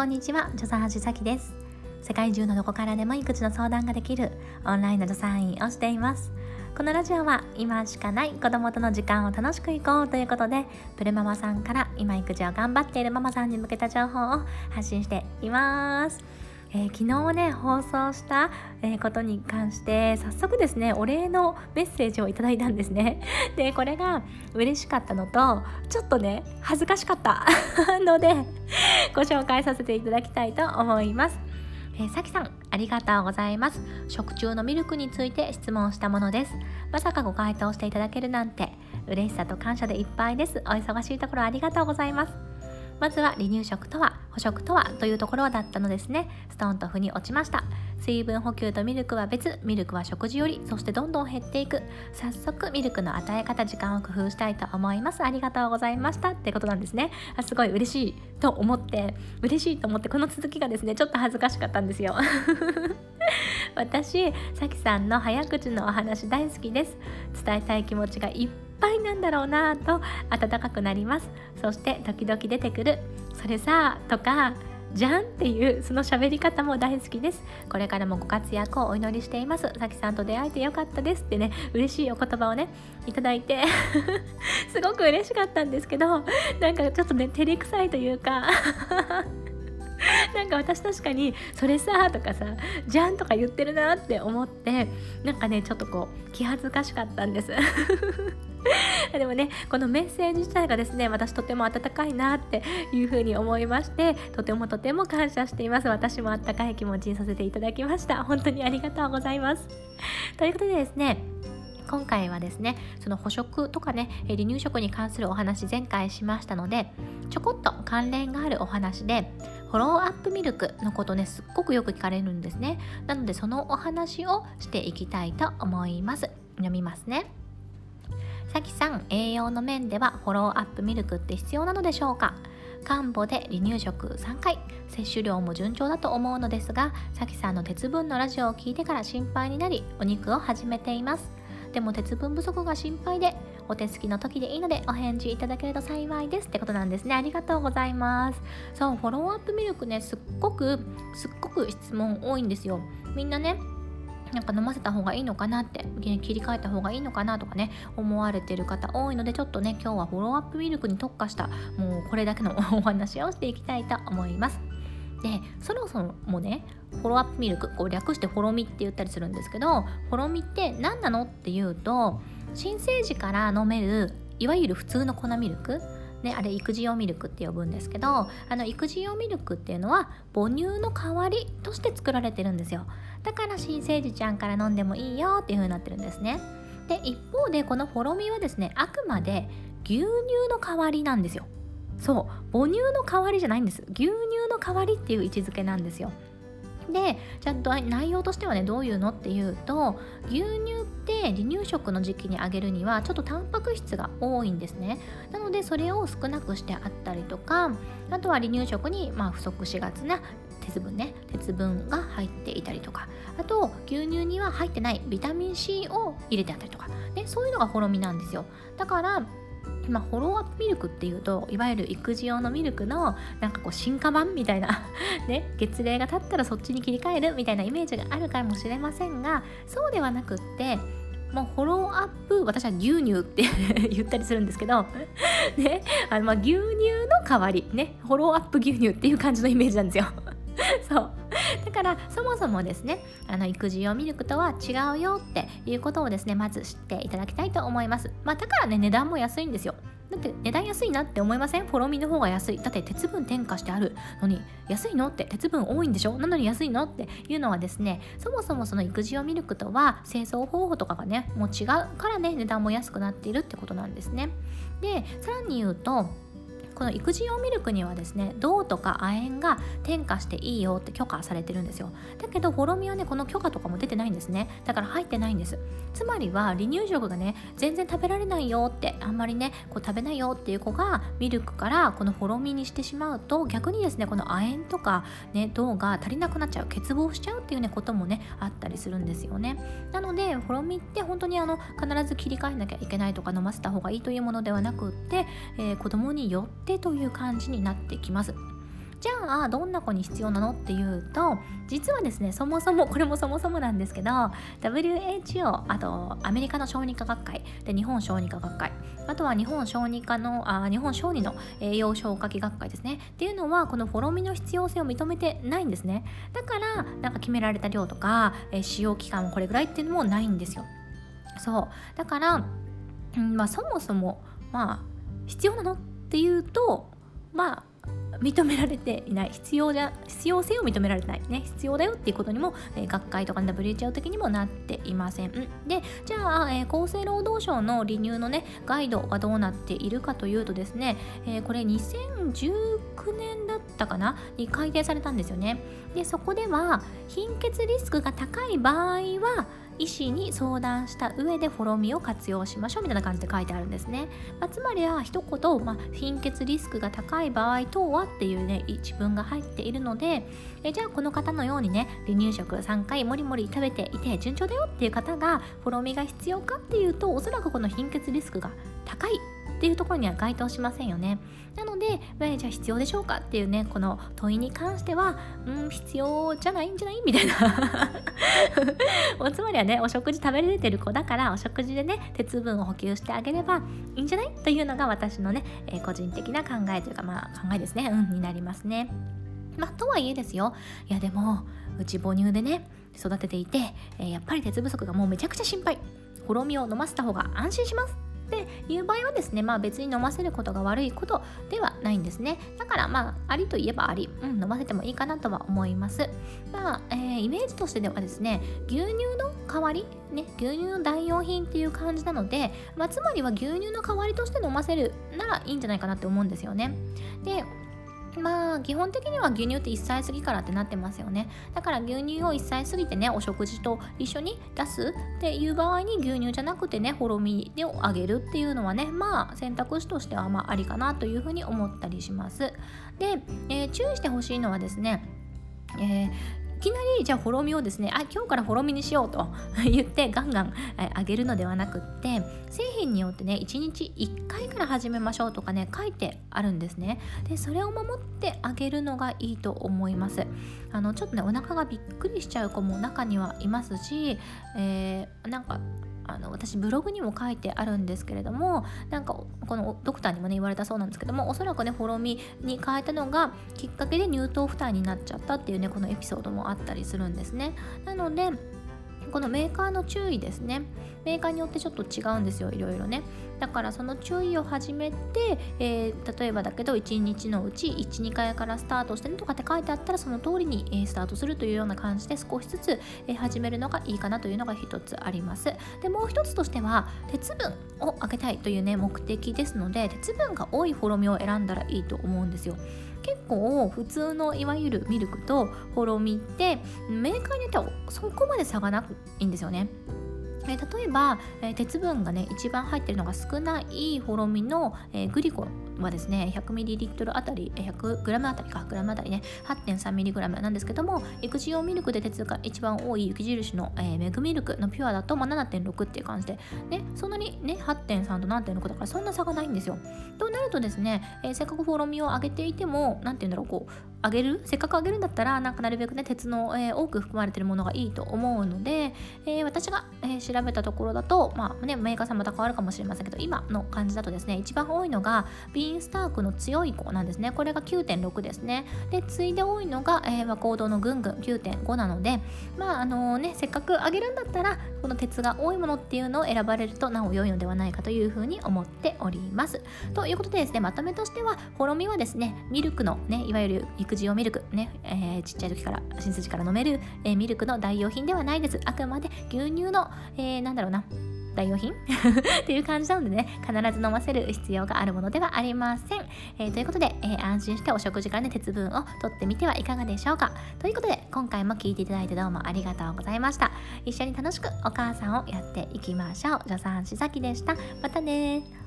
こんにちは助産師さきです。世界中のどこからでも育児の相談ができるオンラインの助産院をしています。このラジオは今しかない子供との時間を楽しくいこうということでプルママさんから今育児を頑張っているママさんに向けた情報を発信しています。えー、昨日ね放送した、えー、ことに関して早速ですねお礼のメッセージをいただいたんですね でこれが嬉しかったのとちょっとね恥ずかしかった のでご紹介させていただきたいと思いますえー、さきさん、ありがとうございます。食中のミルクについて質問したものです。まさかご回答していただけるなんて、嬉しさと感謝でいっぱいです。お忙しいところありがとうございます。まずは離乳食とは捕食とはというところだったのですね。ストーンと腑に落ちました。水分補給とミルクは別ミルクは食事よりそしてどんどん減っていく。早速ミルクの与え方時間を工夫したいと思います。ありがとうございましたってことなんですね。あすごい嬉しいと思って嬉しいと思ってこの続きがですねちょっと恥ずかしかったんですよ。私さきさんの早口のお話大好きです。伝えたい気持ちがいっぱいなんだろうなと温かくなります。そして時々出てくるそれさとかじゃんっていうその喋り方も大好きです。これからもご活躍をお祈りしています。さきさんと出会えてよかったですってね嬉しいお言葉をねいただいて すごく嬉しかったんですけどなんかちょっとね照れくさいというかなんか私確かに「それさ」とかさ「じゃん」とか言ってるなって思ってなんかねちょっとこう気恥ずかしかったんです。でもねこのメッセージ自体がですね私とても温かいなっていうふうに思いましてとてもとても感謝しています。私もあったかい気持ちにさせていただきました。本当にありがとうございます。ということでですね今回はですねその捕食とかね離乳食に関するお話前回しましたのでちょこっと関連があるお話でフォローアップミルクのことねすっごくよく聞かれるんですね。なのでそのお話をしていきたいと思います。読みますね。さきさん栄養の面ではフォローアップミルクって必要なのでしょうか？漢方で離乳食3回。摂取量も順調だと思うのですがさきさんの鉄分のラジオを聞いてから心配になりお肉を始めています。でも鉄分不足が心配でお手すきの時でいいのでお返事いただけると幸いです。ってことなんですね。ありがとうございます。そうフォローアップミルクねすっごくすっごく質問多いんですよ。みんなねなんか飲ませた方がいいのかなって切り替えた方がいいのかなとかね思われてる方多いのでちょっとね今日はフォローアップミルクに特化したもうこれだけのお話をしていきたいと思います。でそもそろもねフォローアップミルクこう略してフォロミって言ったりするんですけどフォロミって何なのっていうと新生児から飲めるいわゆる普通の粉ミルクね、あれ育児用ミルクって呼ぶんですけどあの育児用ミルクっていうのは母乳の代わりとして作られてるんですよ。だから新生児ちゃんから飲んでもいいよっていう風になってるんですね。で一方でこのフォロミはですねあくまで牛乳の代わりなんですよ。そう母乳の代わりじゃないんです。牛乳の代わりっていう位置づけなんですよ。でちゃんと内容としてはねどういうのっていうと牛乳って離乳食の時期にあげるにはちょっとタンパク質が多いんですね。なのでそれを少なくしてあったりとかあとは離乳食にまあ不足しがちな鉄分ね鉄分が入っていたりとかあと牛乳には入ってないビタミン C を入れてあったりとか、ね、そういうのがほろみなんですよ。だから今フォローアップミルクっていうといわゆる育児用のミルクのなんかこう進化版みたいな ね月齢が経ったらそっちに切り替えるみたいなイメージがあるかもしれませんがそうではなくってもうフォローアップ私は牛乳って 言ったりするんですけどねあのま牛乳の代わりねフォローアップ牛乳っていう感じのイメージなんですよ。そう。だからそもそもですねあの育児用ミルクとは違うよっていうことをですねまず知っていただきたいと思います。まあだからね値段も安いんですよ。だって値段安いなって思いません？フォロミの方が安い。だって鉄分添加してある。のに安いのって鉄分多いんでしょ？なのに安いのっていうのはですねそもそもその育児用ミルクとは製造方法とかがねもう違うからね値段も安くなっているってことなんですね。でさらに言うとこの育児用ミルクにはですね銅とか亜鉛が添加していいよって許可されてるんですよ。だけどフォロミはねこの許可とかも出てないんですね。だから入ってないんです。つまりは離乳食がね全然食べられないよってあんまりねこう食べないよっていう子がミルクからこのフォロミにしてしまうと逆にですねこの亜鉛とかね銅が足りなくなっちゃう欠乏しちゃうっていうねこともねあったりするんですよね。なのでフォロミって本当にあの必ず切り替えなきゃいけないとか飲ませた方がいいというものではなくって、えー、子供によっててという感じになってきます。じゃあどんな子に必要なのっていうと実はですねそもそもこれもそもそもなんですけど WHO あとアメリカの小児科学会で日本小児科学会あとは日本小児科のあ日本小児の栄養消化器学会ですね。っていうのはこのフォロミの必要性を認めてないんですね。だからなんか決められた量とか、えー、使用期間もこれぐらいっていうのもないんですよ。そう。だから、うんまあ、そもそもまあ必要なのっていうとまあ認められていない必要じゃ必要性を認められてないね必要だよっていうことにも、えー、学会とか WHO 的にもなっていません。でじゃあ、えー、厚生労働省の離乳のねガイドはどうなっているかというとですね、えー、これ2019年だったかなに改定されたんですよね。でそこでは貧血リスクが高い場合は医師に相談した上でフォロミを活用しましょうみたいな感じで書いてあるんですね、まあ、つまりは一言、まあ、貧血リスクが高い場合等はっていうね一文が入っているのでえじゃあこの方のようにね離乳食3回もりもり食べていて順調だよっていう方がフォロミが必要かっていうとおそらくこの貧血リスクが高いっていうところには該当しませんよね。なので、えじゃあ必要でしょうか？っていうね、この問いに関しては、うん、必要じゃないんじゃない？みたいな おつまりはね、お食事食べれてる子だから、お食事でね、鉄分を補給してあげればいいんじゃない？というのが私のね、えー、個人的な考えというか、まあ考えですね、うん、になりますね。まあ、とはいえですよ。いや、でも、うち母乳でね、育てていて、えー、やっぱり鉄不足がもうめちゃくちゃ心配。ほろみを飲ませた方が安心します。っていう場合はですね、まあ、別に飲ませることが悪いことではないんですねだからまあありといえばあり、うん、飲ませてもいいかなとは思いますまあ、えー、イメージとしてではですね牛乳の代わりね、牛乳の代用品っていう感じなので、まあ、つまりは牛乳の代わりとして飲ませるならいいんじゃないかなって思うんですよね。でまあ基本的には牛乳って1歳過ぎからってなってますよね。だから牛乳を1歳過ぎてねお食事と一緒に出すっていう場合に牛乳じゃなくてねほろみをあげるっていうのはねまあ選択肢としてはまあありかなというふうに思ったりします。で、えー、注意してほしいのはですねえー、きなりじゃあほろみをですねあ今日からほろみにしようと 言ってガンガンあげるのではなくって製品によってね1日1回から始めましょうとかね書いてあるんですね。でそれを守ってあげるのがいいと思います。あのちょっとねお腹がびっくりしちゃう子も中にはいますし、えー、なんかあの私ブログにも書いてあるんですけれどもなんかこのドクターにもね言われたそうなんですけどもおそらくねほろみに変えたのがきっかけで乳頭負担になっちゃったっていうねこのエピソードもあったりするんですね。なのでこのメーカーの注意ですね。メーカーによってちょっと違うんですよいろいろね。だからその注意を始めて、えー、例えばだけど1日のうち12回からスタートしてねとかって書いてあったらその通りに、え、スタートするというような感じで少しずつ、え、始めるのがいいかなというのが一つあります。でもう一つとしては鉄分を上げたいというね目的ですので鉄分が多いフォロミを選んだらいいと思うんですよ。結構普通のいわゆるミルクとほろみってメーカーによってはそこまで差がなくいいんですよね。えー、例えば、えー、鉄分がね一番入ってるのが少ないフォロミの、えー、グリコはですね 100ml あたり 100g あたりかグラムあたりね 8.3mg なんですけども育児用ミルクで鉄が一番多い雪印の、えー、メグミルクのピュアだと、まあ、7.6っていう感じでねそんなにね8.3と7.6だからそんな差がないんですよ。となるとですね、えー、せっかくフォロミを上げていても何て言うんだろうこう上げる？せっかく上げるんだったらなんかなるべくね鉄の、えー、多く含まれてるものがいいと思うので、えー、私が、えー、調べたところだとまあねメーカーさんまた変わるかもしれませんけど今の感じだとですね一番多いのがビーンスタークの強い子なんですね。これが9.6ですね。で次いで多いのが、えー、行動のぐんぐん9.5なのでまああのねせっかく上げるんだったらこの鉄が多いものっていうのを選ばれるとなお良いのではないかというふうに思っております。ということでですねまとめとしてはほろみはですねミルクのねいわゆる育児用ミルクね、えー、ちっちゃい時から新筋から飲める、えー、ミルクの代用品ではないです。あくまで牛乳の、えー、なんだろうな代用品？っていう感じなのでね必ず飲ませる必要があるものではありません、えー、ということで、えー、安心してお食事からね鉄分を取ってみてはいかがでしょうか。ということで今回も聴いていただいてどうもありがとうございました。一緒に楽しくお母さんをやっていきましょう。助産師崎でした。またね